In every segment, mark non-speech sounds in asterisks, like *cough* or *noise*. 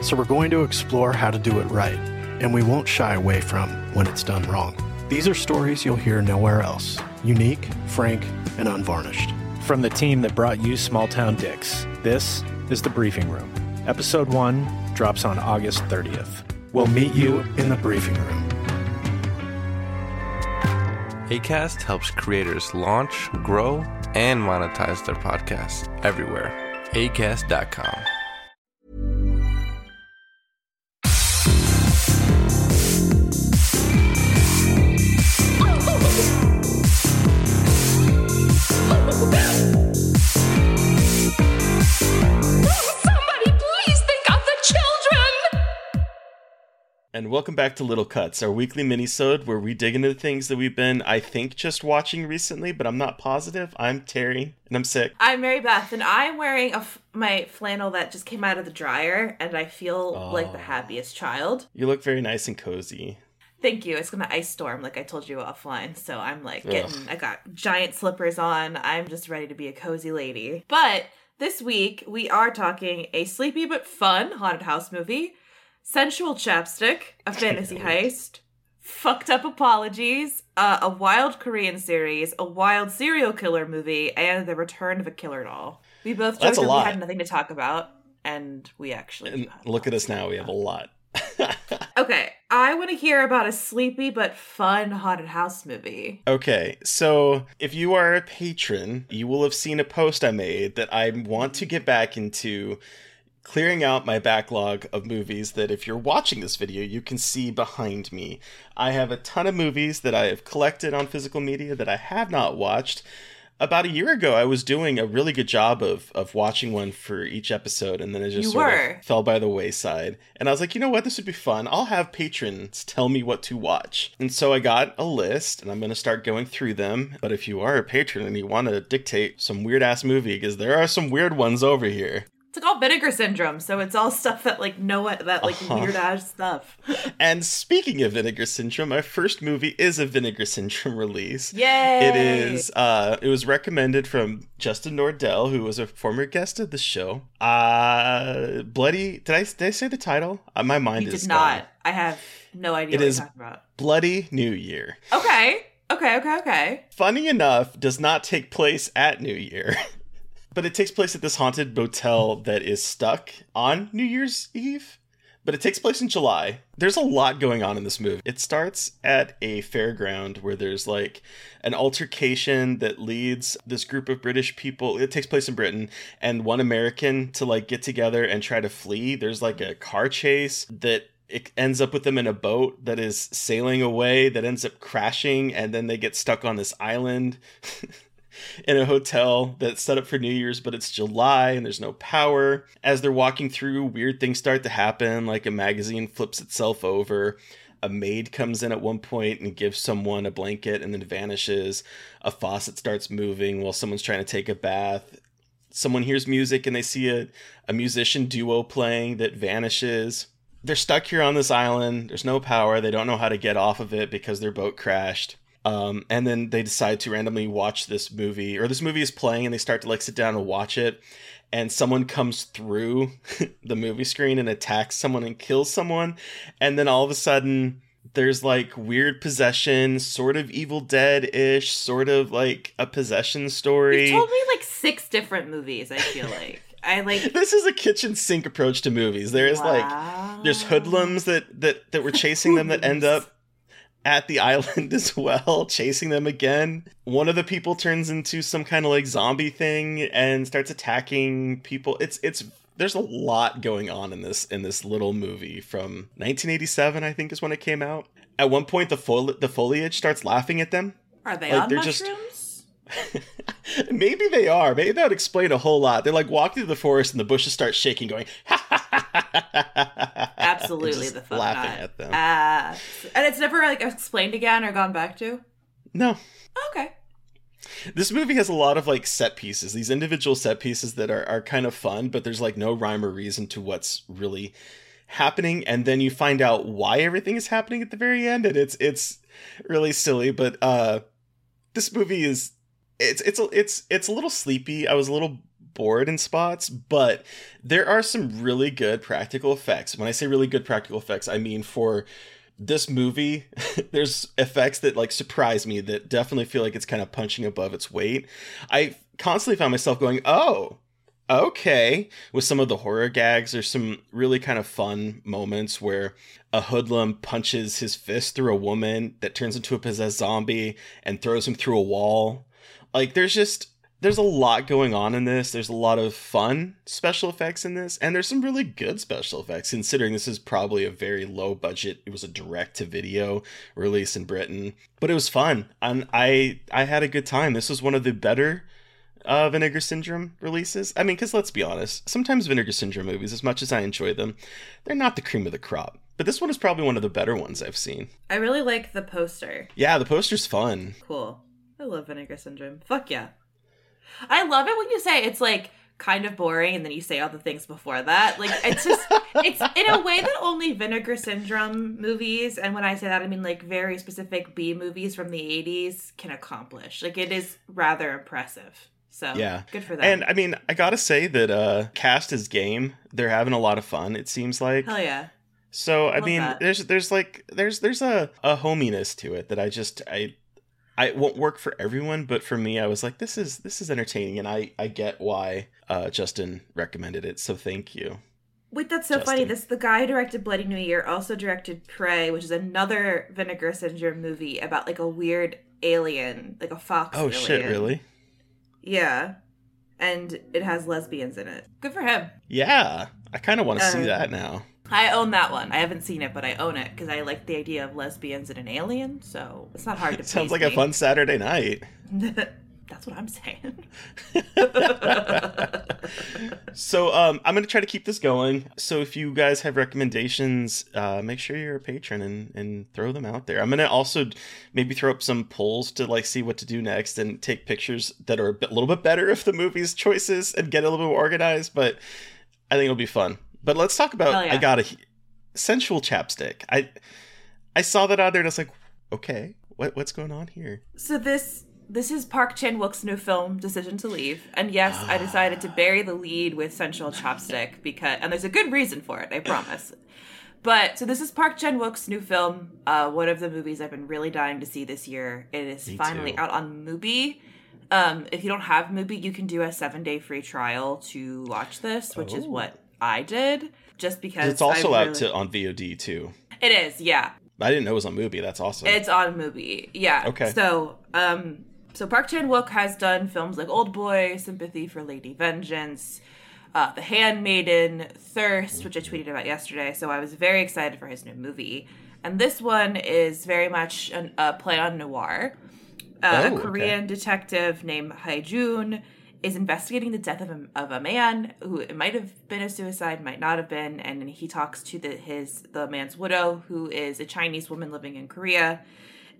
So, we're going to explore how to do it right, and we won't shy away from when it's done wrong. These are stories you'll hear nowhere else unique, frank, and unvarnished. From the team that brought you Small Town Dicks, this is The Briefing Room. Episode 1 drops on August 30th. We'll meet you in the briefing room. ACAST helps creators launch, grow, and monetize their podcasts everywhere. ACAST.com. And welcome back to Little Cuts, our weekly mini-sode where we dig into the things that we've been, I think, just watching recently, but I'm not positive. I'm Terry, and I'm sick. I'm Mary Beth, and I'm wearing a f- my flannel that just came out of the dryer, and I feel like the Oh. happiest child. You look very nice and cozy. Thank you. It's gonna ice storm, like I told you offline. So I'm like Ugh. getting. I got giant slippers on. I'm just ready to be a cozy lady. But this week we are talking a sleepy but fun haunted house movie, sensual chapstick, a fantasy heist, fucked up apologies, uh, a wild Korean series, a wild serial killer movie, and the return of a killer doll. We both That's joked a that lot. we had nothing to talk about, and we actually And look at us now, we have a lot. *laughs* Okay, I want to hear about a sleepy but fun haunted house movie. Okay, so if you are a patron, you will have seen a post I made that I want to get back into clearing out my backlog of movies that if you're watching this video, you can see behind me. I have a ton of movies that I have collected on physical media that I have not watched. About a year ago, I was doing a really good job of of watching one for each episode, and then it just You sort were. of fell by the wayside. And I was like, you know what, this would be fun. I'll have patrons tell me what to watch. And so I got a list, and I'm going to start going through them. But if you are a patron and you want to dictate some weird ass movie, because there are some weird ones over here. It's like all vinegar syndrome, so it's all stuff that like no one that like Uh-huh. weird ass stuff. *laughs* And speaking of Vinegar Syndrome, my first movie is a Vinegar Syndrome release. Yay! It is. Uh, it was recommended from Justin Nordell, who was a former guest of the show. Uh, bloody. Did I did I say the title? Uh, my mind You is did gone. not. I have no idea It what is- you're talking about. Bloody New Year. Okay. Okay, okay, okay. Funny enough, does not take place at New Year. *laughs* But it takes place at this haunted motel that is stuck on New Year's Eve. But it takes place in July. There's a lot going on in this movie. It starts at a fairground where there's like an altercation that leads this group of British people. It takes place in Britain and one American to like get together and try to flee. There's like a car chase that it ends up with them in a boat that is sailing away that ends up crashing and then they get stuck on this island *laughs* in a hotel that's set up for New Year's but it's July and there's no power. As they're walking through, weird things start to happen like a magazine flips itself over. A maid comes in at one point and gives someone a blanket and then vanishes. A faucet starts moving while someone's trying to take a bath. Someone hears music and they see a, a musician duo playing that vanishes they're stuck here on this island. There's no power. They don't know how to get off of it because their boat crashed. Um, and then they decide to randomly watch this movie, or this movie is playing, and they start to like sit down and watch it. And someone comes through *laughs* the movie screen and attacks someone and kills someone. And then all of a sudden, there's like weird possession, sort of Evil Dead ish, sort of like a possession story. You told me like six different movies. I feel *laughs* like I like. this is a kitchen sink approach to movies. There is like there's hoodlums that that that were chasing them that end up at the *laughs* island as well, chasing them again. One of the people turns into some kind of like zombie thing and starts attacking people. It's it's there's a lot going on in this in this little movie from 1987, I think is when it came out. At one point, the foli- the foliage starts laughing at them. Are they Like, on they're mushrooms? just- *laughs* Maybe they are. Maybe that would explain a whole lot. They're like walking through the forest and the bushes start shaking, going. Absolutely the fuck laughing not. at them. Ah. and it's never like explained again or gone back to. no, Okay. this movie has a lot of like set pieces these individual set pieces that are, are kind of fun but there's like no rhyme or reason to what's really happening and then you find out why everything is happening at the very end and it's it's really silly but uh this movie is it's it's a, it's it's a little sleepy. I was a little bored in spots but there are some really good practical effects. When i say really good practical effects i mean for this movie *laughs* there's effects that like surprise me that definitely feel like it's kind of punching above its weight. I constantly found myself going oh okay with some of the horror gags. There's some really kind of fun moments where a hoodlum punches his fist through a woman that turns into a possessed zombie and throws him through a wall like there's just there's a lot going on in this there's a lot of fun special effects in this and there's some really good special effects considering this is probably a very low budget it was a direct to video release in britain but it was fun and i i had a good time this was one of the better uh, Vinegar Syndrome releases. I mean, because let's be honest, sometimes Vinegar Syndrome movies, as much as I enjoy them, they're not the cream of the crop. But this one is probably one of the better ones I've seen. I really like the poster. Yeah, the poster's fun. Cool. I love Vinegar Syndrome. Fuck yeah. I love it when you say it's like kind of boring and then you say all the things before that. Like it's just it's in a way that only Vinegar Syndrome movies and when I say that I mean like very specific B movies from the 80s can accomplish. Like it is rather impressive. So Yeah. good for that. And I mean, I gotta say that uh cast is game. They're having a lot of fun, it seems like. Hell yeah. So I Love mean, that. there's there's like there's there's a a hominess to it that I just I I it won't work for everyone, but for me, I was like, this is this is entertaining, and I I get why uh, Justin recommended it. So thank you. Wait, that's so funny. This the guy who directed Bloody New Year also directed Prey, which is another Vinegar Syndrome movie about like a weird alien, like a fox. Oh alien. shit, really? Yeah, and it has lesbians in it. Good for him. Yeah, I kind of want to see Uh, that now. I own that one. I haven't seen it, but I own it because I like the idea of lesbians and an alien. So it's not hard to. *laughs* Sounds like me. a fun Saturday night. *laughs* That's what I'm saying. *laughs* So um, I'm gonna try to keep this going. So if you guys have recommendations, uh, make sure you're a patron and, and throw them out there. I'm gonna also maybe throw up some polls to like see what to do next and take pictures that are a, bit, little bit better of the movie's choices and get a little bit more organized. But I think it'll be fun. But let's talk about. Yeah. I got a sensual chapstick. I I saw that out there and I was like, okay, what what's going on here? So this this is Park Chan Wook's new film, Decision to Leave, and yes, I decided to bury the lead with Sensual chapstick because, and there's a good reason for it, I promise. But so this is Park Chan Wook's new film, uh, one of the movies I've been really dying to see this year. It is Me finally too. out on Mubi. Um, if you don't have Mubi, you can do a seven day free trial to watch this, which is Oh. what I did. Just because it's also out to on VOD too. It is, yeah. I didn't know it was on movie. That's awesome. It's on Mubi. Yeah. Okay. So, um, so Park Chan Wook has done films like Old Boy, Sympathy for Lady Vengeance, uh, The Handmaiden, Thirst, which I tweeted about yesterday. So I was very excited for his new Mubi. And this one is very much an, a play on noir. Uh, Oh, a okay. Korean detective named Hae-jun is investigating the death of a, of a man who it might have been a suicide, might not have been, and he talks to the his the man's widow, who is a Chinese woman living in Korea,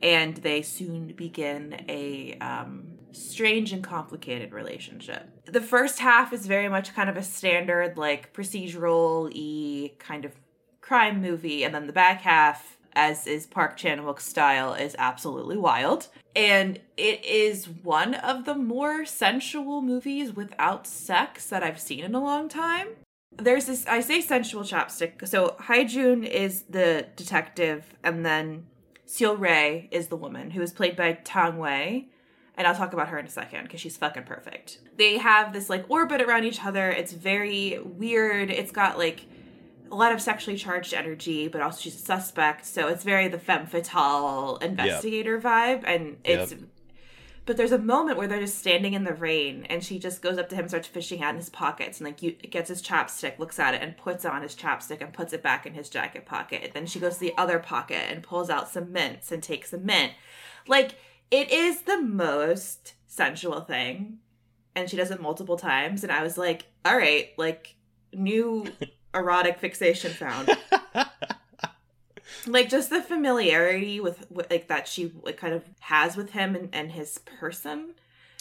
and they soon begin a um, strange and complicated relationship. The first half is very much kind of a standard like procedural e kind of crime movie, and then the back half, as is Park Chan Wook's style, is absolutely wild. And it is one of the more sensual movies without sex that I've seen in a long time. There's this, I say sensual chapstick. So Hae-jun is the detective, and then Seo-rae is the woman who is played by Tang Wei. And I'll talk about her in a second because she's fucking perfect. They have this like orbit around each other. It's very weird. It's got like a lot of sexually charged energy, but also she's a suspect. So it's very the femme fatale investigator vibe. And it's, Yep. but there's a moment where they're just standing in the rain and she just goes up to him, starts fishing out in his pockets and like you, gets his chapstick, looks at it and puts on his chapstick and puts it back in his jacket pocket. Then she goes to the other pocket and pulls out some mints and takes a mint. Like it is the most sensual thing. And she does it multiple times. And I was like, all right, like new erotic fixation found. like just the familiarity with, with like that she like, kind of has with him and, and his person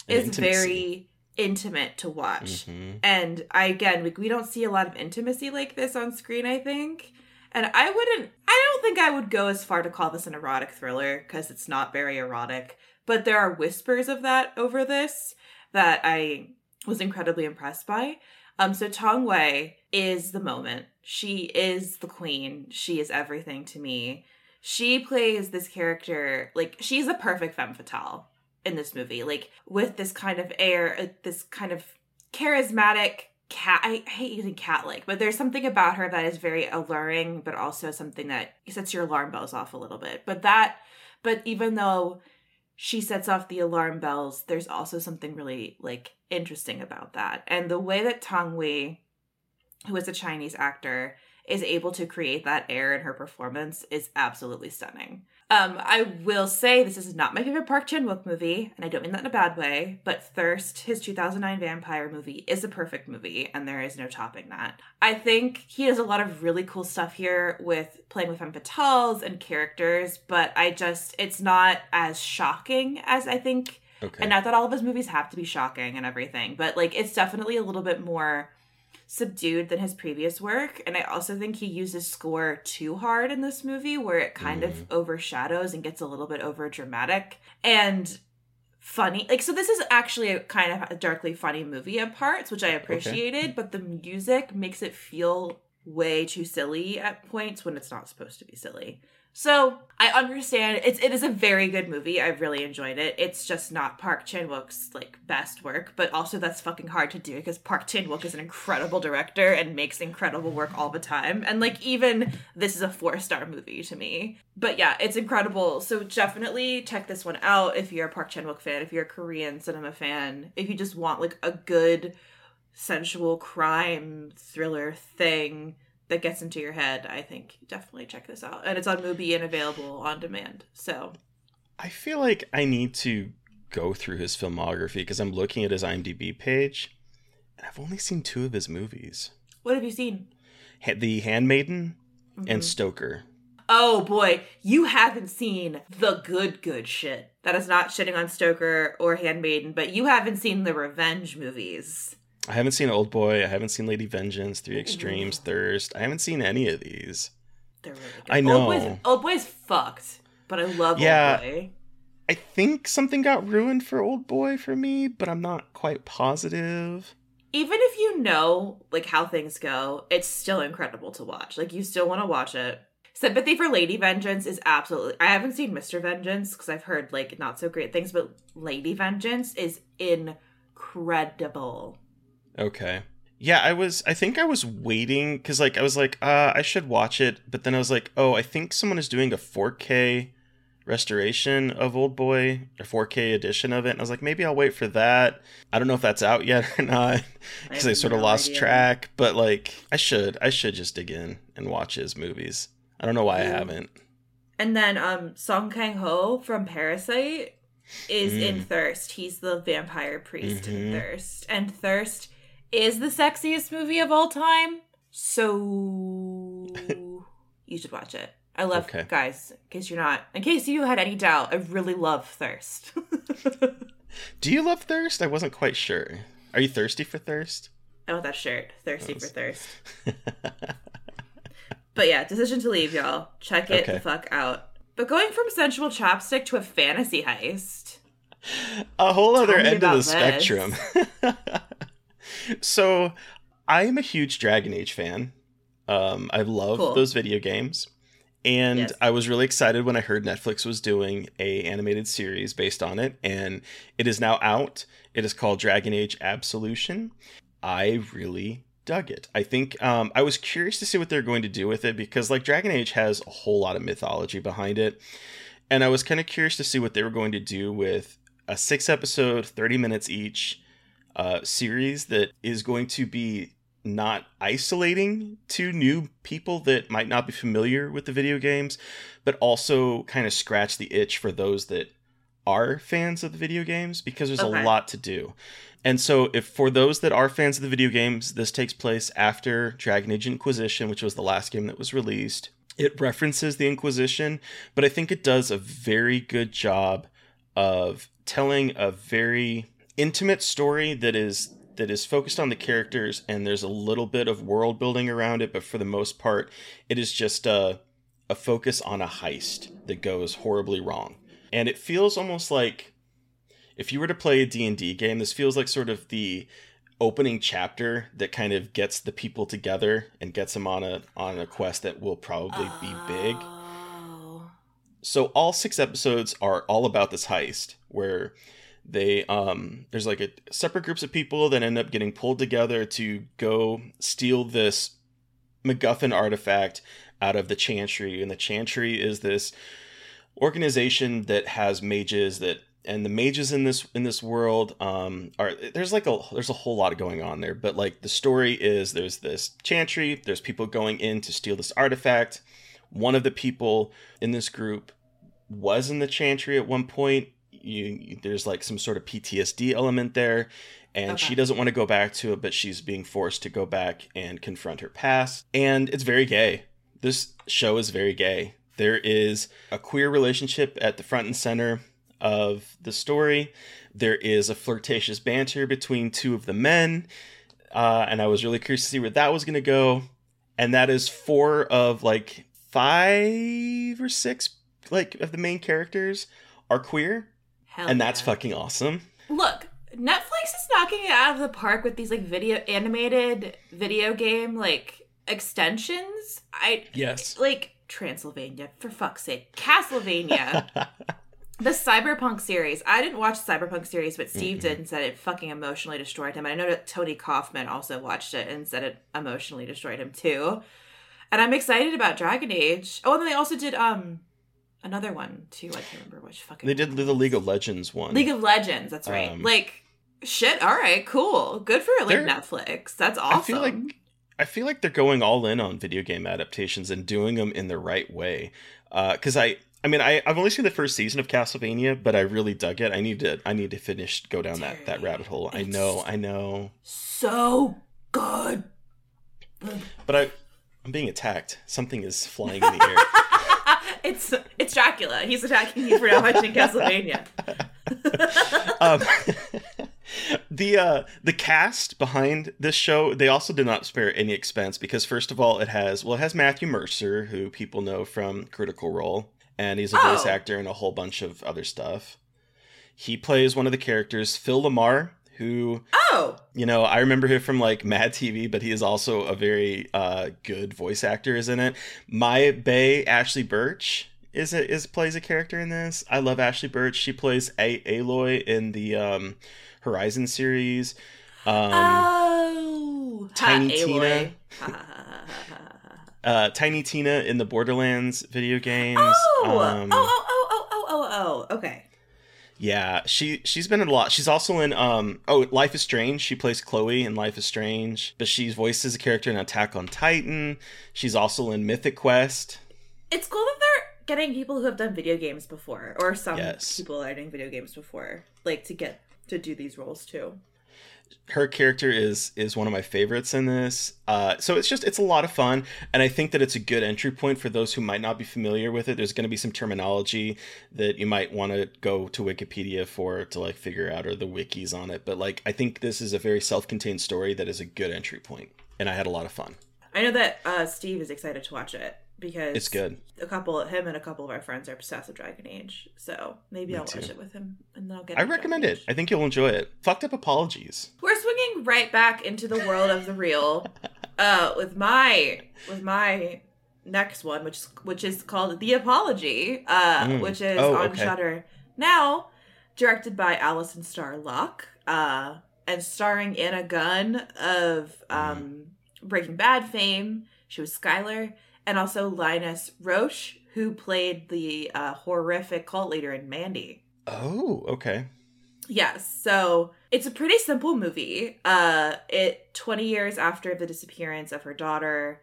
And is intimacy. very intimate to watch. Mhm. And I again, we, we don't see a lot of intimacy like this on screen, I think. And I wouldn't I don't think I would go as far to call this an erotic thriller because it's not very erotic, but there are whispers of that over this that I was incredibly impressed by. Um so Tang Wei is the moment. She is the queen. She is everything to me. She plays this character like she's a perfect femme fatale in this movie like with this kind of air uh, this kind of charismatic cat i hate using cat like but there's something about her that is very alluring but also something that sets your alarm bells off a little bit but that but even though she sets off the alarm bells there's also something really like interesting about that and the way that tang wei who is a chinese actor is able to create that air in her performance is absolutely stunning um, I will say this is not my favorite Park Chan Wook movie, and I don't mean that in a bad way. But Thirst, his 2009 vampire movie, is a perfect movie, and there is no topping that. I think he does a lot of really cool stuff here with playing with femme fatales and characters, but I just it's not as shocking as I think. Okay. And not that all of his movies have to be shocking and everything, but like it's definitely a little bit more subdued than his previous work. And I also think he uses score too hard in this movie, where it kind of mm-hmm. overshadows and gets a little bit over dramatic and funny. Like, so this is actually a kind of a darkly funny movie at parts, which I appreciated, but the music makes it feel way too silly at points when it's not supposed to be silly. So I understand it's it is a very good movie. I've really enjoyed it. It's just not Park Chan Wook's like best work, but also that's fucking hard to do because Park Chan Wook is an incredible director and makes incredible work all the time. And like even this is a four star movie to me. But yeah, it's incredible. So definitely check this one out if you're a Park Chan Wook fan, if you're a Korean cinema fan, if you just want like a good sensual crime thriller thing that gets into your head, I think definitely check this out. And it's on Mubi and available on demand. So I feel like I need to go through his filmography because I'm looking at his IMDb page, and I've only seen two of his movies: what have you seen? Ha- The Handmaiden Mm-hmm. and Stoker. Oh boy, you haven't seen the good good shit. That is not shitting on Stoker or Handmaiden, but you haven't seen the revenge movies. I haven't seen Old Boy. I haven't seen Lady Vengeance, Three Extremes, Thirst. I haven't seen any of these. They're really good. I Old Boy's, know. Old Boy's fucked, but I love Yeah. Old Boy. I think something got ruined for Old Boy for me, but I'm not quite positive. even if you know like how things go, it's still incredible to watch. Like you still want to watch it. Sympathy for Lady Vengeance is absolutely. I haven't seen Mr. Vengeance because I've heard like not so great things, but Lady Vengeance is incredible. Okay. Yeah, I was I think I was waiting cuz like I was like, uh I should watch it, but then I was like, "Oh, I think someone is doing a 4K restoration of Old Boy, a 4K edition of it. And I was like, maybe I'll wait for that. I don't know if that's out yet *laughs* or not because I, have sort of lost idea. track. But like, I should, I should just dig in and watch his movies. I don't know why I haven't. And then um Song Kang Ho from Parasite is in Mm. Thirst. He's the vampire priest in Mhm. Thirst. And Thirst is the sexiest movie of all time. So *laughs* you should watch it. I love Okay. guys, in case you're not in case you had any doubt, I really love Thirst. *laughs* Do you love Thirst? I wasn't quite sure. Are you thirsty for Thirst? I want that shirt. Thirsty for thirst. *laughs* But yeah, decision to leave, y'all. Check it Okay. the fuck out. But going from sensual chopstick to a fantasy heist. a whole other end of the this. spectrum. So, I am a huge Dragon Age fan. Um, I love Cool. those video games, and Yes. I was really excited when I heard Netflix was doing a animated series based on it, and it is now out. It is called Dragon Age Absolution. I really dug it. I think um, I was curious to see what they're going to do with it because, like, Dragon Age has a whole lot of mythology behind it, and I was kind of curious to see what they were going to do with a six episode, 30 minutes each uh, series that is going to be not isolating to new people that might not be familiar with the video games, but also kind of scratch the itch for those that are fans of the video games because there's Okay. a lot to do. And so, if for those that are fans of the video games, this takes place after Dragon Age Inquisition, which was the last game that was released. It references the Inquisition, but I think it does a very good job of telling a very intimate story that is that is focused on the characters and there's a little bit of world building around it but for the most part it is just a a focus on a heist that goes horribly wrong and it feels almost like if you were to play a D&D game this feels like sort of the opening chapter that kind of gets the people together and gets them on a on a quest that will probably be big Oh. so all six episodes are all about this heist where they um there's like a separate groups of people that end up getting pulled together to go steal this MacGuffin artifact out of the Chantry, and the Chantry is this organization that has mages that and the mages in this in this world um are there's like a there's a whole lot going on there. But like the story is there's this chantry there's people going in to steal this artifact. One of the people in this group was in the chantry at one point you, there's like some sort of PTSD element there and Okay. she doesn't want to go back to it but she's being forced to go back and confront her past and it's very gay. This show is very gay. There is a queer relationship at the front and center of the story. There is a flirtatious banter between two of the men uh, and i was really curious to see where that was going to go and that is four of like five or six like of the main characters are queer Hell and that's yeah. fucking awesome Look, Netflix is knocking it out of the park with these like video animated video game like extensions. I yes like Transylvania for fuck's sake, Castlevania, *laughs* the Cyberpunk series. I didn't watch the Cyberpunk series, but Steve did and said it fucking emotionally destroyed him. And I know that Tony Kaufman also watched it and said it emotionally destroyed him too. And I'm excited about Dragon Age. Oh, and then they also did um another one too. I can't remember which fucking they did the league of legends one League of Legends. That's right. Um, like shit. All right, cool. Good for like Netflix. That's awesome. I feel like I feel like they're going all in on video game adaptations and doing them in the right way. Because I, I mean, I, I've only seen the first season of Castlevania, but I really dug it. I need to, I need to finish go down that that rabbit hole. I know, I know, so good. but I, I'm being attacked. Something is flying in the air. *laughs* it's it's Dracula. He's attacking you for not watching *laughs* Castlevania. *laughs* um, *laughs* the uh, the cast behind this show they also did not spare any expense because first of all it has well it has Matthew Mercer who people know from Critical Role and he's a voice Oh. actor in a whole bunch of other stuff. He plays one of the characters Phil LaMarr who Oh, you know I remember him from like Mad TV but he is also a very uh, good voice actor is in it. My Bay Ashly Burch is a, is plays a character in this. I love Ashly Burch. She plays a- Aloy in the um, Horizon series. Um, oh, Tiny ha, Tina. Uh, Tiny Tina in the Borderlands video games. Oh, Um, oh, oh, oh, oh, oh, okay. Yeah, she she's been in a lot. She's also in um oh Life is Strange. She plays Chloe in Life is Strange, but she's voiced as a character in Attack on Titan. She's also in Mythic Quest. It's cool that they're getting people who have done video games before, or some Yes. people are doing video games before, like to get to do these roles too. Her character is is one of my favorites in this. Uh so it's just it's a lot of fun. And i think that it's a good entry point for those who might not be familiar with it. There's going to be some terminology that you might want to go to wikipedia for to like figure out or the wikis on it. But like i think this is a very self-contained story that is a good entry point. And i had a lot of fun. I know that uh, Steve is excited to watch it because It's good. A couple, of him and a couple of our friends are obsessed with Dragon Age, so maybe Me I'll watch it with him, and then I'll get. i recommend Dragon it Age. i think you'll enjoy it fucked up apologies We're swinging right back into the world of the real, *laughs* uh, with my with my next one, which which is called The Apology, uh, Mm. which is Oh, on okay. Shudder now, directed by Alison Star Locke, uh, and starring Anna Gunn of um, Breaking Bad fame. She was Skyler, and also Linus Roach, who played the uh, horrific cult leader in Mandy. oh okay Yes. So it's a pretty simple movie. Uh it 20 years after the disappearance of her daughter,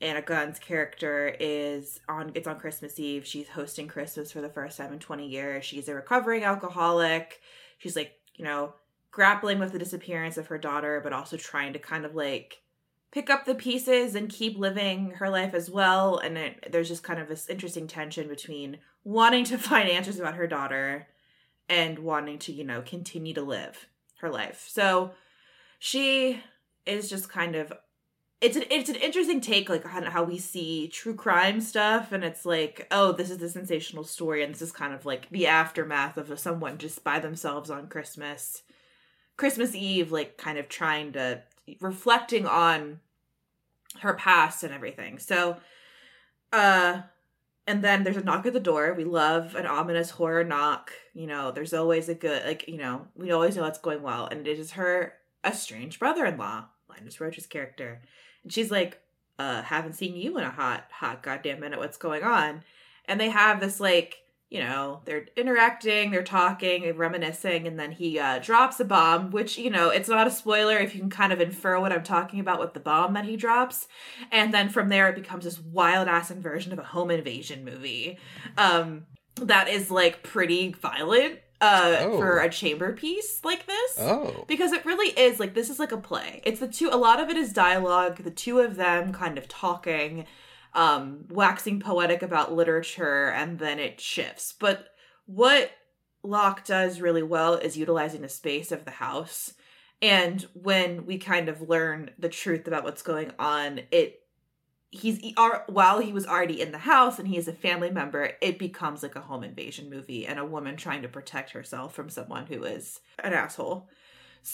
Anna Gunn's character is on it's on Christmas Eve. She's hosting Christmas for the first time in 20 years. She's a recovering alcoholic. She's like, you know, grappling with the disappearance of her daughter, but also trying to kind of like pick up the pieces and keep living her life as well. And it, there's just kind of this interesting tension between wanting to *laughs* find answers about her daughter and wanting to, you know, continue to live her life. So she is just kind of it's an it's an interesting take like on how we see true crime stuff and it's like oh this is the sensational story and this is kind of like the aftermath of someone just by themselves on christmas christmas eve like kind of trying to reflecting on her past and everything. So uh and then there's a knock at the door. We love an ominous horror knock. You know there's always a good like you know we always know what's going well. And it is her estranged brother-in-law linus roach's character. And she's like uh haven't seen you in a hot hot goddamn minute. What's going on? And they have this like you know they're interacting they're talking and reminiscing and then he uh drops a bomb which you know it's not a spoiler if you can kind of infer what i'm talking about with the bomb that he drops. And then from there it becomes this wild ass inversion of a home invasion movie. Um that is like pretty violent uh Oh. for a chamber piece like this. Oh. Because it really is like this is like a play. It's the two a lot of it is dialogue the two of them kind of talking um waxing poetic about literature and then it shifts. But what locke does really well is utilizing the space of the house. And when we kind of learn the truth about what's going on it he's he, while he was already in the house and he is a family member it becomes like a home invasion movie and a woman trying to protect herself from someone who is an asshole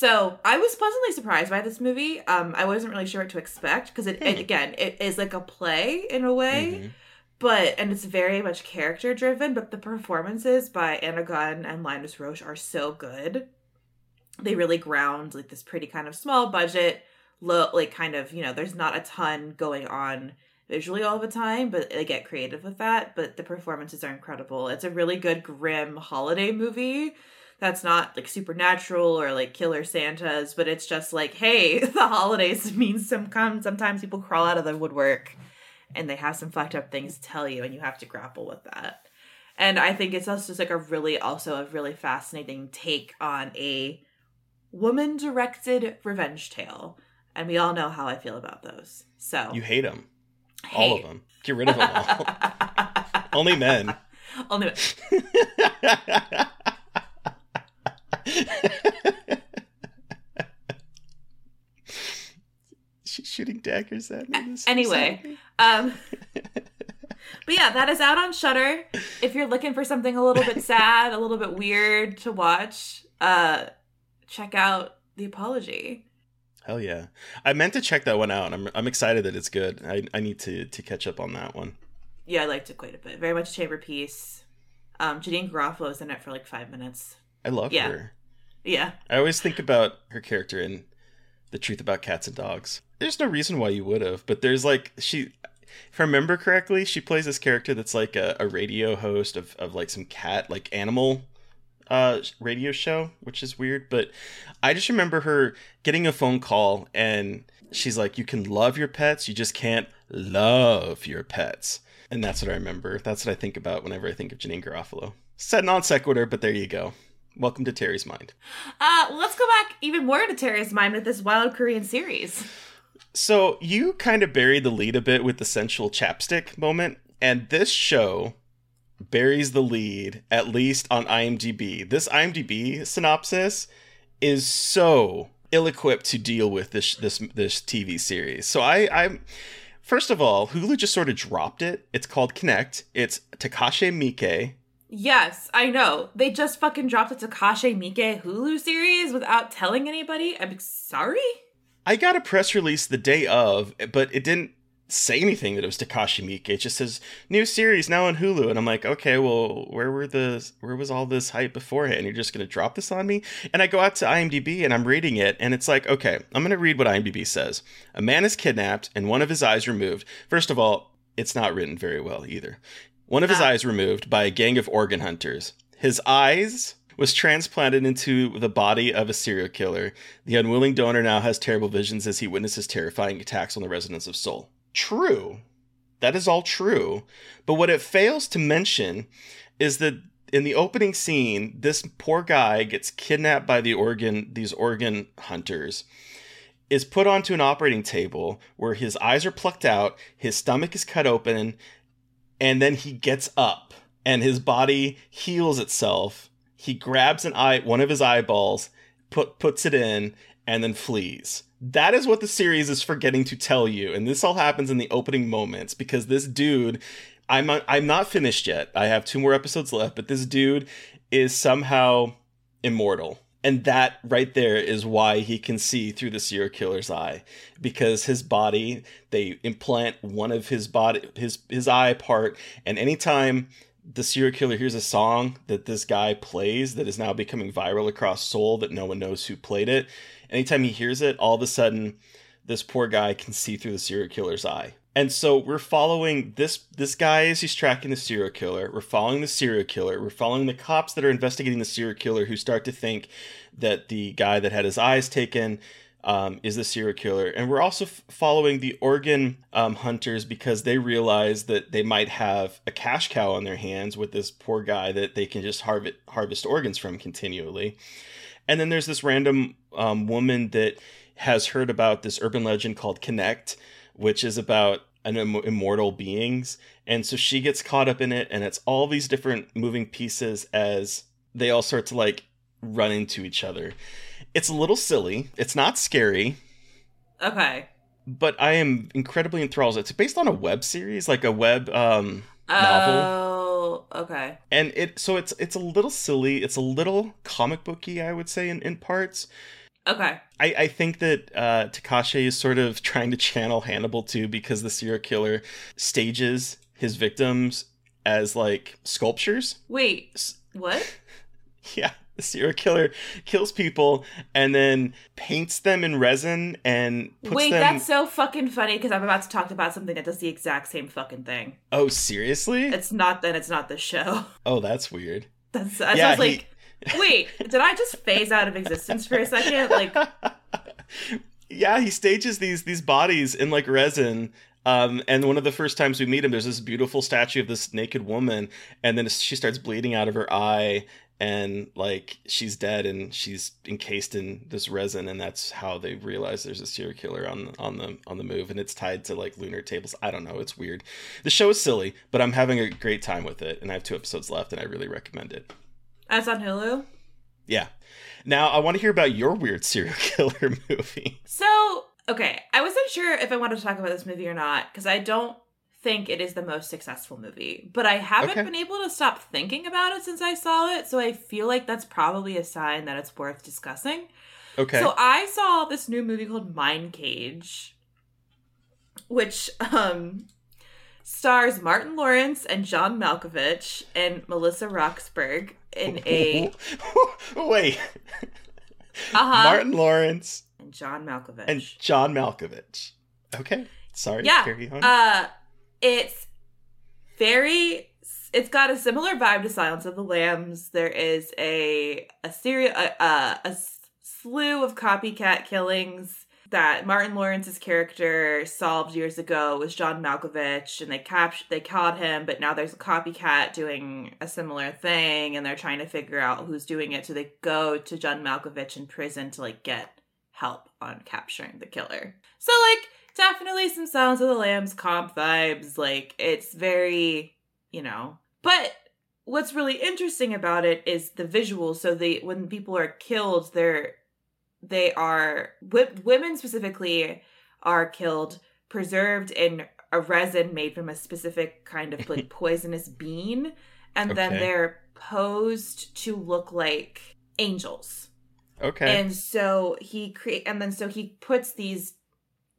so i was pleasantly surprised by this movie. Um i wasn't really sure what to expect because it, it again it is like a play in a way Mhm. but and it's very much character driven but the performances by anna gunn and linus roach are so good. They really ground like this pretty kind of small budget low like kind of you know there's not a ton going on visually all the time but they get creative with that but the performances are incredible. It's a really good grim holiday movie that's not like supernatural or like killer santas but it's just like hey *laughs* the holidays *laughs* means some come sometimes people crawl out of the woodwork and they have some fucked up things to tell you and you have to grapple with that. And i think it's also just like a really also a really fascinating take on a woman directed revenge tale. And we all know how i feel about those. So you hate them all of them get rid of them all. *laughs* Only men. Only *laughs* She's shooting daggers at me. Anyway. Um, *laughs* but yeah, that is out on Shudder. If you're looking for something a little bit sad, a little bit weird to watch, uh, check out The Apology. hell yeah! I meant to check that one out. I'm I'm excited that it's good. I I need to to catch up on that one. Yeah, I liked it quite a bit. Very much a chamber piece. Um, Janeane Garofalo is in it for like five minutes. I love Yeah. her. Yeah, I always think about her character in The Truth About Cats and Dogs. There's no reason why you would have, but there's like she if I remember correctly, she plays this character that's like a, a radio host of, of like some cat like animal uh radio show, which is weird. But I just remember her getting a phone call and she's like, You can love your pets, you just can't love your pets. And that's what I remember. That's what I think about whenever I think of Janeane Garofalo. Said non sequitur, but there you go. Welcome to Terry's mind. Uh, let's go back even more to Terry's mind with this wild Korean series. So you kind of buried the lead a bit with the sensual chapstick moment, and this show buries the lead at least on IMDb. This IMDb synopsis is so ill-equipped to deal with this this this TV series. So I I first of all, Hulu just sort of dropped it. It's called Connect. It's Takashi Miike. Yes, I know. They just fucking dropped a Takashi Miike Hulu series without telling anybody. I'm sorry. I got a press release the day of, but it didn't say anything that it was Takashi Miike. It just says new series now on Hulu, and I'm like, okay, well, where were the where was all this hype beforehand? You're just gonna drop this on me? And I go out to IMDb and I'm reading it, and it's like, okay, I'm gonna read what IMDb says. A man is kidnapped and one of his eyes removed. First of all, it's not written very well either. One of his Ah. eyes removed by a gang of organ hunters. His eyes was transplanted into the body of a serial killer. The unwilling donor now has terrible visions as he witnesses terrifying attacks on the residents of Seoul. True. That is all true. But what it fails to mention is that in the opening scene, this poor guy gets kidnapped by the organ these organ hunters is put onto an operating table where his eyes are plucked out, his stomach is cut open, and then he gets up and his body heals itself. He grabs an eye, one of his eyeballs, put puts it in, and then flees. That is what the series is forgetting to tell you, and this all happens in the opening moments because this dude, I'm I'm not finished yet. I have two more episodes left, but this dude is somehow immortal. And that right there is why he can see through the serial killer's eye because his body they implant one of his body his his eye part and anytime the serial killer hears a song that this guy plays that is now becoming viral across Seoul that no one knows who played it anytime he hears it all of a sudden this poor guy can see through the serial killer's eye and so we're following this this guy as he's tracking the serial killer. We're following the serial killer. We're following the cops that are investigating the serial killer who start to think that the guy that had his eyes taken um, is the serial killer. And we're also f- following the organ um, hunters because they realize that they might have a cash cow on their hands with this poor guy that they can just harvest harvest organs from continually. And then there's this random um, woman that has heard about this urban legend called Connect, which is about an Im- immortal beings. And so she gets caught up in it, and it's all these different moving pieces as they all start to like run into each other. It's a little silly. It's not scary, Okay. but I am incredibly enthralled. It's based on a web series, like a web um, novel Oh, okay. and it so it's it's a little silly it's a little comic booky i would say in, in parts Okay. I, I think that uh, Takashi is sort of trying to channel Hannibal too because the serial killer stages his victims as like sculptures. Wait. What? *laughs* Yeah, the serial killer kills people and then paints them in resin and puts Wait, them. that's so fucking funny because I'm about to talk about something that does the exact same fucking thing. Oh, seriously? It's not that it's not the show. Oh, that's weird. That's I Yeah, like, wait, did I just phase out of existence for a second? Like, *laughs* yeah, he stages these these bodies in like resin. Um, and one of the first times we meet him, there's this beautiful statue of this naked woman, and then she starts bleeding out of her eye, and like she's dead, and she's encased in this resin, and that's how they realize there's a serial killer on on the on the move, and it's tied to like lunar tables. I don't know, it's weird. The show is silly, but I'm having a great time with it, and I have two episodes left, and I really recommend it. That's on Hulu. Yeah. Now I want to hear about your weird serial *laughs* killer movie. So, okay, I wasn't sure if I wanted to talk about this movie or not because I don't think it is the most successful movie, but I haven't Okay. been able to stop thinking about it since I saw it. So I feel like that's probably a sign that it's worth discussing. Okay. So I saw this new movie called Mind Cage, which um stars Martin Lawrence and John Malkovich and Melissa Roxburgh in *laughs* a Wait. uh-huh, Martin Lawrence and John Malkovich. and John Malkovich. Okay. Sorry. yeah. Carry on. Uh It's very it's got a similar vibe to Silence of the Lambs. There is a a series a, a, a slew of copycat killings that Martin Lawrence's character solved years ago was John Malkovich, and they captured they caught him, but now there's a copycat doing a similar thing, and they're trying to figure out who's doing it. So they go to John Malkovich in prison to like get help on capturing the killer. So like definitely some Sounds of the Lambs comp vibes. Like it's very, you know, but what's really interesting about it is the visuals. So they when people are killed, they're they are w- women specifically are killed preserved in a resin made from a specific kind of like *laughs* poisonous bean and then they're posed to look like angels. Okay. and so he create and then so he puts these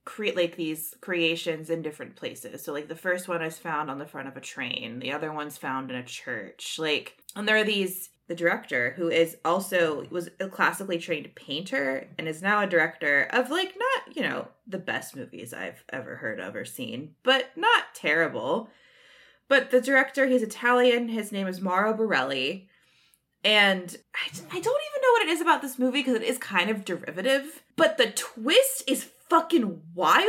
create like these creations in different places. So like the first one is found on the front of a train. The other one's found in a church. Like and there are these the director who is also was a classically trained painter and is now a director of like not you know the best movies i've ever heard of or seen but not terrible but the director he's italian his name is mauro borrelli and I, I don't even know what it is about this movie because it is kind of derivative, but the twist is fucking wild.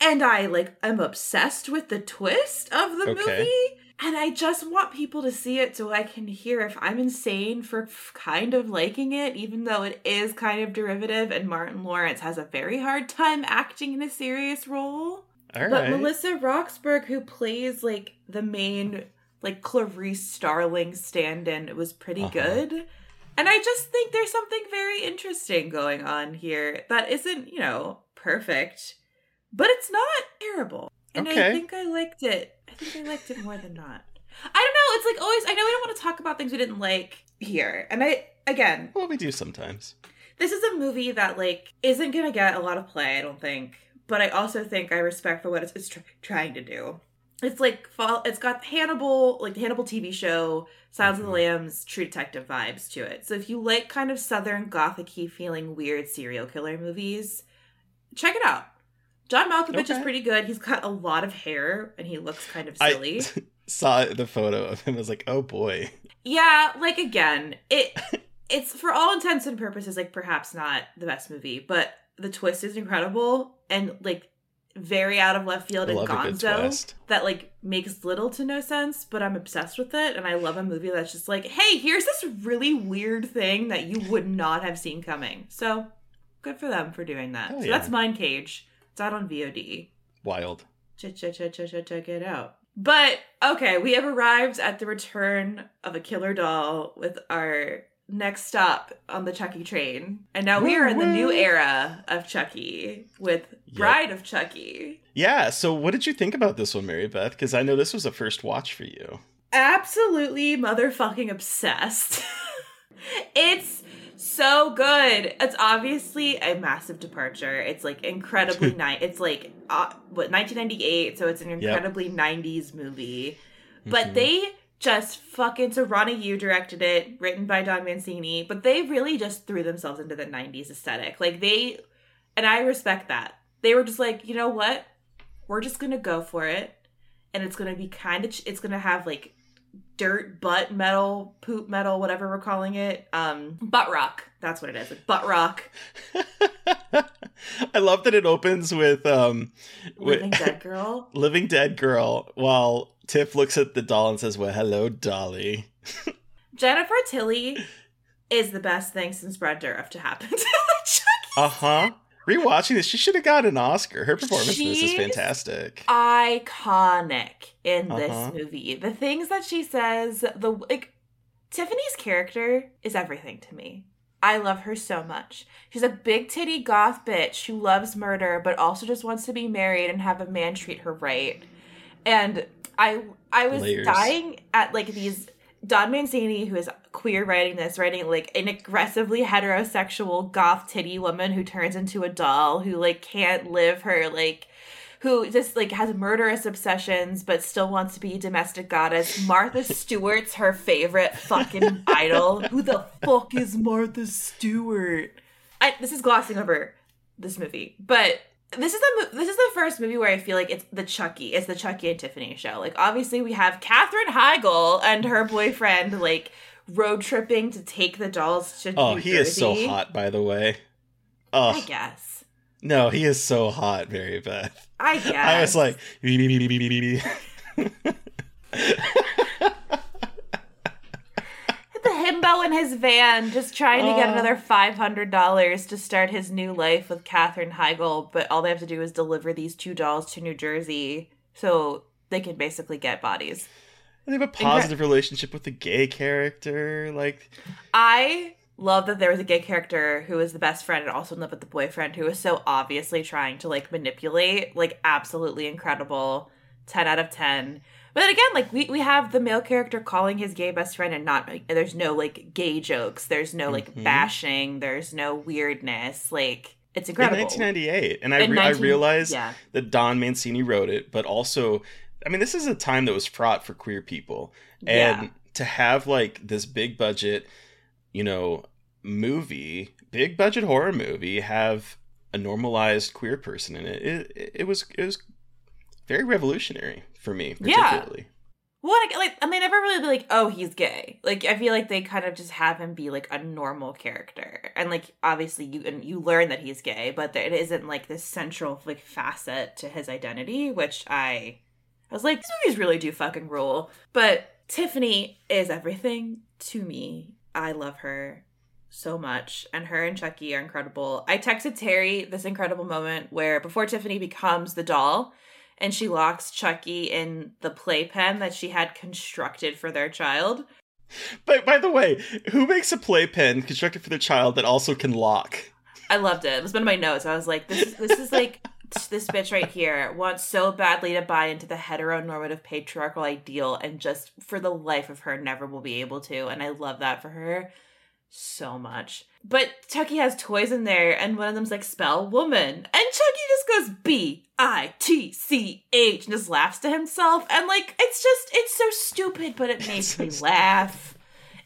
And I like I'm obsessed with the twist of the Okay. movie. And I just want people to see it so I can hear if I'm insane for kind of liking it, even though it is kind of derivative and Martin Lawrence has a very hard time acting in a serious role. All But right. Melissa Roxburgh, who plays like the main like Clarice Starling stand-in, was pretty Uh-huh. good. And I just think there's something very interesting going on here that isn't, you know, perfect, but it's not terrible. And Okay. I think I liked it. I think I liked it more than not. I don't know. It's like always. I know we don't want to talk about things we didn't like here, and I again, well, we do sometimes. this is a movie that like isn't gonna get a lot of play i don't think but i also think i respect for what it's, it's tr- trying to do it's like fall it's got hannibal like the hannibal tv show sounds of the mm-hmm. lambs true detective vibes to it so if you like kind of southern gothic-y feeling weird serial killer movies check it out john malkovich is pretty good he's got a lot of hair and he looks kind of silly. I *laughs* saw the photo of him. I was like, oh boy. Yeah, like again, it *laughs* it's for all intents and purposes like perhaps not the best movie, but the twist is incredible and like very out of left field I and love a good gonzo that like makes little to no sense, but I'm obsessed with it and I love a movie that's just like, "Hey, here's this really weird thing that you would not have seen coming." So, good for them for doing that. Hell so yeah. that's Mindcage. It's out on VOD Wild. ch ch ch ch ch check it out. But okay, we have arrived at the return of a killer doll with our next stop on the Chucky train. And now we are in the new era of Chucky with Bride of Chucky. Yeah. So, what did you think about this one, Mary Beth? Because I know this was a first watch for you. Absolutely motherfucking obsessed. *laughs* it's so good. It's obviously a massive departure. It's like incredibly *laughs* nice. It's like uh, what 1998, so it's an incredibly 90s movie. But Mhm. they just fucking so Ronnie Yu directed it, written by Don Mancini, but they really just threw themselves into the 90s aesthetic. Like they and I respect that. They were just like, "You know what? We're just going to go for it." And it's going to be kind of it's going to have like dirt butt metal, poop metal, whatever we're calling it. Um butt rock. That's what it is. Butt rock. *laughs* I love that it opens with um with- Living Dead *laughs* Girl. Living Dead Girl while Tiff looks at the doll and says, Well, hello, Dolly. *laughs* Jennifer Tilly is the best thing since Brad Dourif to happen to Chucky. Uh-huh. Rewatching this, she should have got an Oscar. Her performance in this is fantastic. iconic in this Uh-huh. movie. The things that she says, the like Tiffany's character is everything to me. I love her so much. She's a big titty goth bitch who loves murder but also just wants to be married and have a man treat her right. And I I was Layers. dying at like these Don Mancini, who is queer writing this, writing like an aggressively heterosexual goth titty woman who turns into a doll, who like can't live her like who just like has murderous obsessions but still wants to be a domestic goddess. Martha *laughs* Stewart's her favorite fucking idol. Who the fuck is Martha Stewart? I, this is glossing over this movie, but this is the this is the first movie where I feel like it's the Chucky, it's the Chucky and Tiffany show. Like obviously we have Katherine Heigl and her boyfriend like road tripping to take the dolls to. Oh, New he is so hot, by the way. Oh, I guess. no, he is so hot, Mary Beth. I guess. I was like, *laughs* the himbo in his van, just trying to get Oh. another five hundred dollars to start his new life with Katherine Heigl. But all they have to do is deliver these two dolls to New Jersey, so they can basically get bodies. And they have a positive relationship with the gay character. Like, I love that there was a gay character who was the best friend and also in love with the boyfriend who was so obviously trying to like manipulate. Like absolutely incredible. Ten out of ten. But then again, like we, we have the male character calling his gay best friend and not like, there's no like gay jokes. There's no like Mhm. bashing. There's no weirdness. Like it's in incredible. 1998, and I, In re- I realized yeah. that Don Mancini wrote it, but also, I mean, this is a time that was fraught for queer people, and Yeah. to have like this big budget, you know, movie, big budget horror movie, have a normalized queer person in it, it, it was it was very revolutionary for me, Yeah. particularly. Well, like, like, and they never really be like, oh, he's gay. Like, I feel like they kind of just have him be like a normal character, and like, obviously, you and you learn that he's gay, but there, it isn't like this central like facet to his identity, which I, I was like, these movies really do fucking rule. But Tiffany is everything to me. I love her so much, and her and Chucky are incredible. I texted Terry this incredible moment where before Tiffany becomes the doll and she locks Chucky in the playpen that she had constructed for their child. But by the way, who makes a playpen constructed for the child that also can lock? I loved it. It was one of my notes. I was like, this is this is like *laughs* this bitch right here wants so badly to buy into the heteronormative patriarchal ideal and just for the life of her never will be able to. And I love that for her so much. But Chucky has toys in there, and one of them's like spell woman. And Chucky goes B I T C H and just laughs to himself. And like, it's just, it's so stupid, but it *laughs* made so me stupid. laugh.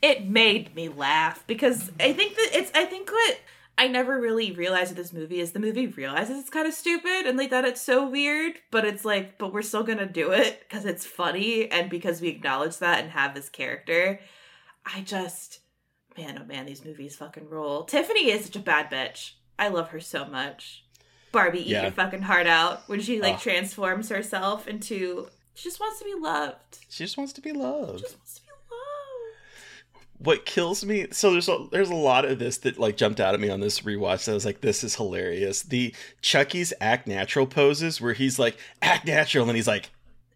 It made me laugh because I think that it's, I think what I never really realized with this movie is the movie realizes it's kind of stupid and like that it's so weird, but it's like, but we're still gonna do it because it's funny and because we acknowledge that and have this character. I just, man, oh man, these movies fucking rule. Tiffany is such a bad bitch. I love her so much. Barbie, eat Yeah. your fucking heart out when she like Ugh. transforms herself into. She just wants to be loved. She just wants to be loved. Just wants to be loved. what kills me so there's a there's a lot of this that like jumped out at me on this rewatch that I was like this is hilarious the chucky's act natural poses where he's like act natural and he's like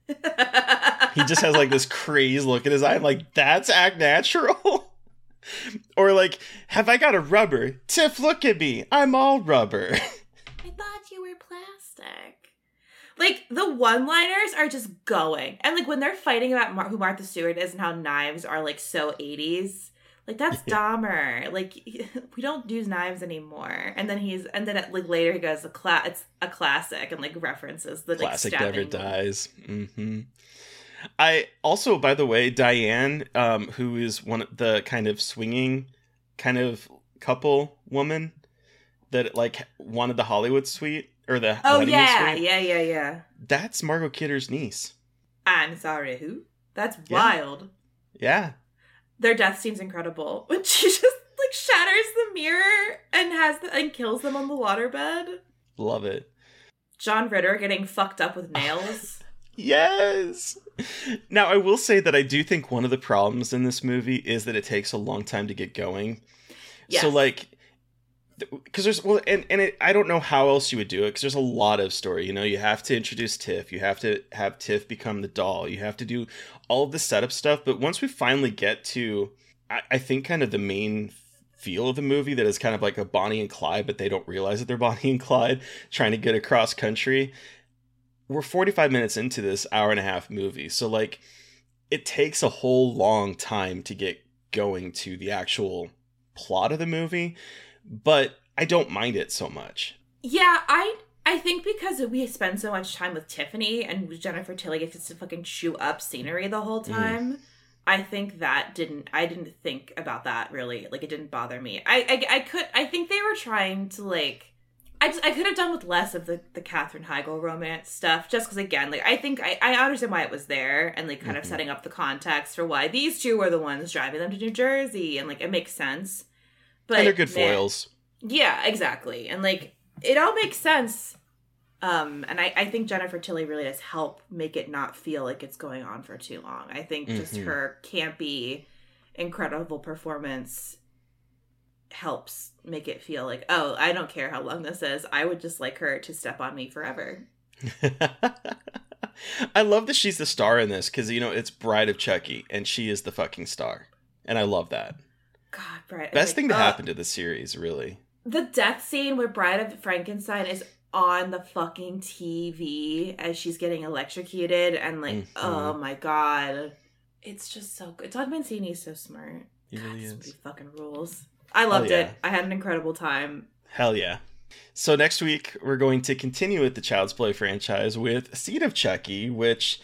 he just has like this *laughs* crazed look in his eye I'm like that's act natural *laughs* or like have i got a rubber tiff look at me i'm all rubber *laughs* I thought you were plastic. Like the one-liners are just going, and like when they're fighting about Mar- who Martha Stewart is and how knives are like so '80s, like that's *laughs* Dahmer. Like *laughs* we don't use knives anymore. And then he's and then like later he goes a cla- it's a classic and like references the like, classic never stabbing- dies hmm i also by the way diane um who is one of the kind of swinging kind of couple woman that like wanted the hollywood suite or the Oh honeymoon yeah, suite, yeah, yeah, yeah. that's margot kidder's niece I'm sorry, who? That's Yeah. wild. yeah Their death scene's incredible. *laughs* When she just like shatters the mirror and has the, and kills them on the waterbed. love it John Ritter getting fucked up with nails. *laughs* Yes. Now, I will say that I do think one of the problems in this movie is that it takes a long time to get going. Yes. So, like, because there's well, and and it, I don't know how else you would do it because there's a lot of story. You know, you have to introduce Tiff, you have to have Tiff become the doll, you have to do all of the setup stuff. But once we finally get to, I, I think, kind of the main feel of the movie that is kind of like a Bonnie and Clyde, but they don't realize that they're *laughs* Bonnie and Clyde trying to get across country we're 45 minutes into this hour and a half movie so like it takes a whole long time to get going to the actual plot of the movie but i don't mind it so much yeah, I I think because we spend so much time with Tiffany and Jennifer Tilly gets to fucking chew up scenery the whole mm. time. I think that didn't I didn't think about that really. Like it didn't bother me. I, I I could I think they were trying to like I just I could have done with less of the the Katherine Heigl romance stuff, just because again, like I think I, I understand why it was there and like kind of mm-hmm. setting up the context for why these two were the ones driving them to New Jersey, and like it makes sense. But and they're good man- foils. Yeah, exactly, and like it all makes sense. Um, and I, I think Jennifer Tilly really does help make it not feel like it's going on for too long. I think just Mhm. her campy, incredible performance helps make it feel like, oh, I don't care how long this is. I would just like her to step on me forever. *laughs* I love that she's the star in this because you know it's Bride of Chucky, and she is the fucking star, and I love that. God, Bride. Best like, thing to uh, happen to the series, really. The death scene where Bride of Frankenstein is on the fucking TV as she's getting electrocuted, and like, Mhm. oh my god, it's just so good. Don Mancini's so smart. He God, really is. fucking rules. I loved yeah. it. I had an incredible time. Hell yeah. So next week we're going to continue with the Child's Play franchise with Seed of Chucky, which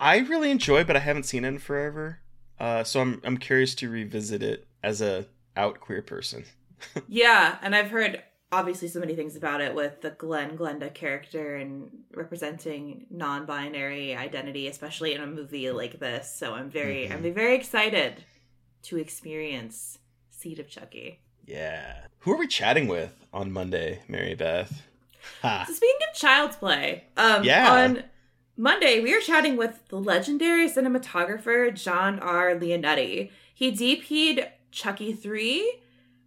I really enjoy, but I haven't seen it in forever. Uh, so I'm I'm curious to revisit it as a out queer person. *laughs* yeah, and I've heard obviously so many things about it with the Glen Glenda character and representing non-binary identity, especially in a movie like this. So I'm very Mhm. I'm very excited to experience Seed of Chucky. Yeah. Who are we chatting with on Monday, Mary Beth? Ha. So speaking of child's play, um, Yeah. on Monday we are chatting with the legendary cinematographer John R. Leonetti. He DP'd Chucky 3,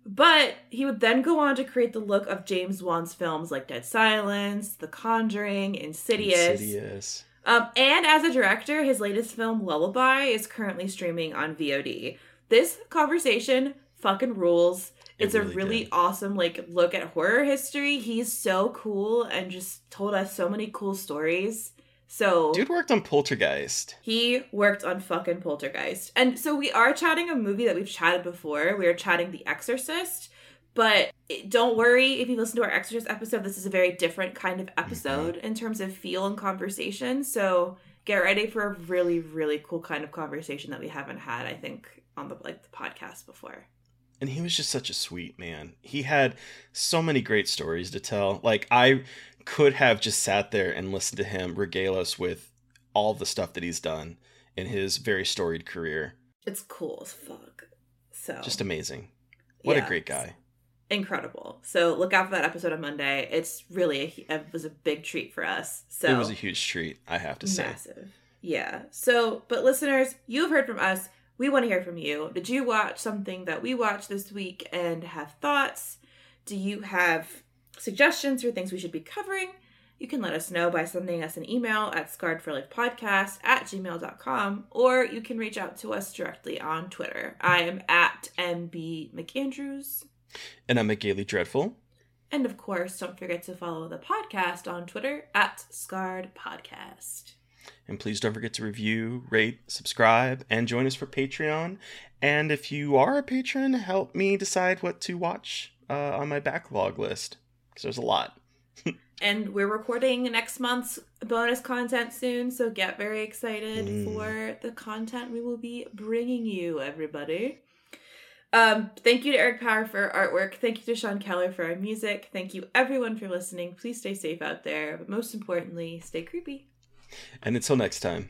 but he would then go on to create the look of James Wan's films like Dead Silence, The Conjuring, Insidious. Insidious. Um, and as a director, his latest film Lullaby is currently streaming on VOD. This conversation fucking rules. It It's a really really did. awesome like look at horror history. He's so cool and just told us so many cool stories. So Dude worked on Poltergeist. he worked on fucking Poltergeist. And so we are chatting a movie that we've chatted before. We are chatting The Exorcist. But don't worry if you listen to our Exorcist episode. This is a very different kind of mm-hmm. episode in terms of feel and conversation. So get ready for a really, really cool kind of conversation that we haven't had, I think, on the like the podcast before. and he was just such a sweet man. He had so many great stories to tell. Like I could have just sat there and listened to him regale us with all the stuff that he's done in his very storied career. It's cool as fuck. So Just amazing. What yeah, a great guy. Incredible. So look out for that episode on Monday. It's really a, it was a big treat for us. So It was a huge treat, I have to say. Massive. Yeah. So, but listeners, you've heard from us. We want to hear from you. Did you watch something that we watched this week and have thoughts? Do you have suggestions for things we should be covering? You can let us know by sending us an email at scarredforlifepodcast at gmail.com or you can reach out to us directly on Twitter. I am at MB McAndrews. And I'm a Gaily Dreadful. And of course, don't forget to follow the podcast on Twitter at Scarred Podcast. And please don't forget to review, rate, subscribe, and join us for Patreon. And if you are a patron, help me decide what to watch uh, on my backlog list. Because there's a lot. And we're recording next month's bonus content soon, so get very excited Mm. for the content we will be bringing you, everybody. Um, thank you to Eric Power for our artwork. Thank you to Sean Keller for our music. Thank you everyone for listening. Please stay safe out there, but most importantly, stay creepy. And until next time.